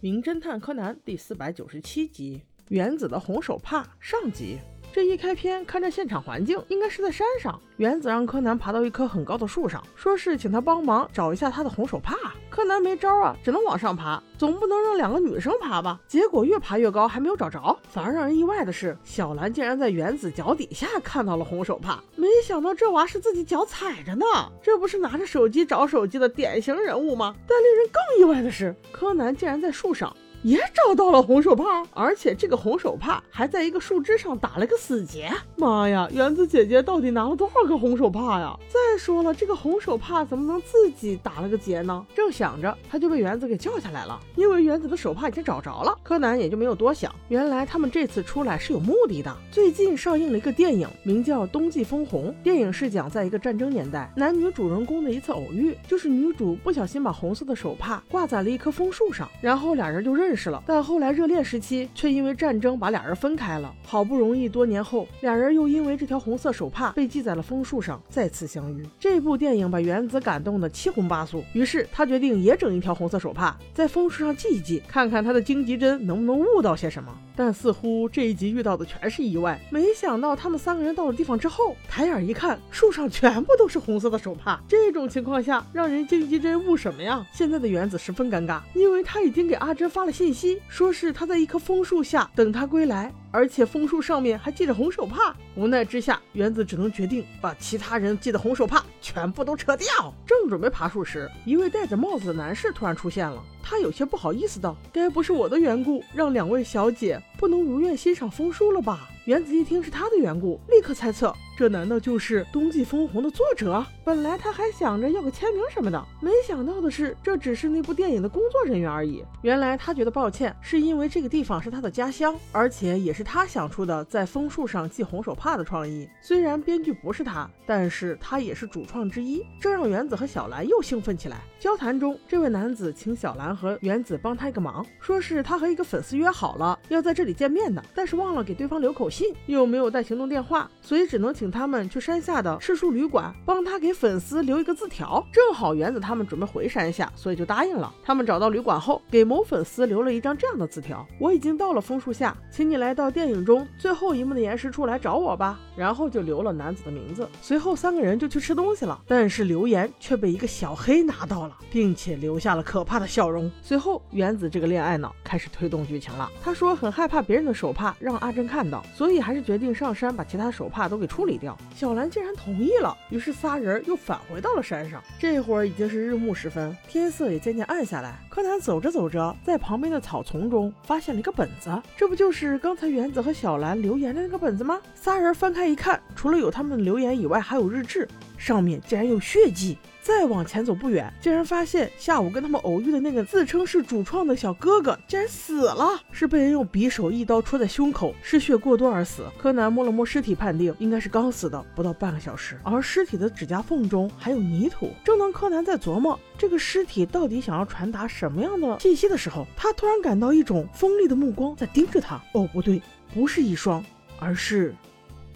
名侦探柯南》第四百九十七集《原子的红手帕》上集。这一开篇，看着现场环境，应该是在山上。原子让柯南爬到一棵很高的树上，说是请他帮忙找一下他的红手帕。柯南没招啊，只能往上爬，总不能让两个女生爬吧？结果越爬越高，还没有找着。反而让人意外的是，小兰竟然在原子脚底下看到了红手帕。没想到这娃是自己脚踩着呢，这不是拿着手机找手机的典型人物吗？但令人更意外的是，柯南竟然在树上。也找到了红手帕，而且这个红手帕还在一个树枝上打了个死结。妈呀，原子姐姐到底拿了多少个红手帕呀？再说了，这个红手帕怎么能自己打了个结呢？正想着，他就被原子给叫下来了，因为原子的手帕已经找着了。柯南也就没有多想，原来他们这次出来是有目的的。最近上映了一个电影，名叫《冬季枫红》。电影是讲在一个战争年代，男女主人公的一次偶遇，就是女主不小心把红色的手帕挂在了一棵枫树上，然后俩人就认。认识了，但后来热恋时期却因为战争把俩人分开了。好不容易多年后，俩人又因为这条红色手帕被系在了枫树上再次相遇。这部电影把原子感动的七荤八素，于是他决定也整一条红色手帕，在枫树上系一系，看看他的荆棘针能不能悟到些什么。但似乎这一集遇到的全是意外。没想到他们三个人到了地方之后，抬眼一看，树上全部都是红色的手帕。这种情况下，让人荆棘针悟什么呀？现在的原子十分尴尬，因为他已经给阿珍发了信息，说是他在一棵枫树下等她归来。而且枫树上面还系着红手帕，无奈之下，原子只能决定把其他人系的红手帕全部都扯掉。正准备爬树时，一位戴着帽子的男士突然出现了。他有些不好意思道：“该不是我的缘故，让两位小姐不能如愿欣赏枫树了吧？”原子一听是他的缘故，立刻猜测。这难道就是《冬季枫红》的作者？本来他还想着要个签名什么的，没想到的是，这只是那部电影的工作人员而已。原来他觉得抱歉，是因为这个地方是他的家乡，而且也是他想出的在枫树上系红手帕的创意。虽然编剧不是他，但是他也是主创之一，这让原子和小兰又兴奋起来。交谈中，这位男子请小兰和原子帮他一个忙，说是他和一个粉丝约好了要在这里见面的，但是忘了给对方留口信，又没有带行动电话，所以只能请。他们去山下的赤树旅馆，帮他给粉丝留一个字条。正好原子他们准备回山下，所以就答应了。他们找到旅馆后，给某粉丝留了一张这样的字条：“我已经到了枫树下，请你来到电影中最后一幕的岩石处来找我吧。”然后就留了男子的名字。随后三个人就去吃东西了，但是留言却被一个小黑拿到了，并且留下了可怕的笑容。随后原子这个恋爱脑开始推动剧情了。他说很害怕别人的手帕让阿珍看到，所以还是决定上山把其他手帕都给处理。掉，小兰竟然同意了，于是仨人又返回到了山上。这会儿已经是日暮时分，天色也渐渐暗下来。柯南走着走着，在旁边的草丛中发现了一个本子，这不就是刚才原子和小兰留言的那个本子吗？仨人翻开一看，除了有他们的留言以外，还有日志，上面竟然有血迹。再往前走不远，竟然发现下午跟他们偶遇的那个自称是主创的小哥哥竟然死了，是被人用匕首一刀戳在胸口，失血过多而死。柯南摸了摸尸体，判定应该是刚死的，不到半个小时。而尸体的指甲缝中还有泥土。正当柯南在琢磨这个尸体到底想要传达什么样的信息的时候，他突然感到一种锋利的目光在盯着他。哦，不对，不是一双，而是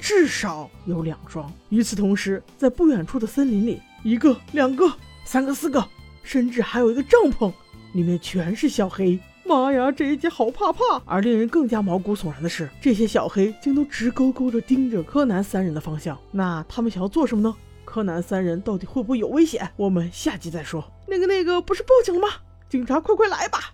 至少有两双。与此同时，在不远处的森林里。一个、两个、三个、四个，甚至还有一个帐篷，里面全是小黑。妈呀，这一集好怕怕！而令人更加毛骨悚然的是，这些小黑竟都直勾勾地盯着柯南三人的方向。那他们想要做什么呢？柯南三人到底会不会有危险？我们下集再说。那个、那个，不是报警了吗？警察，快快来吧！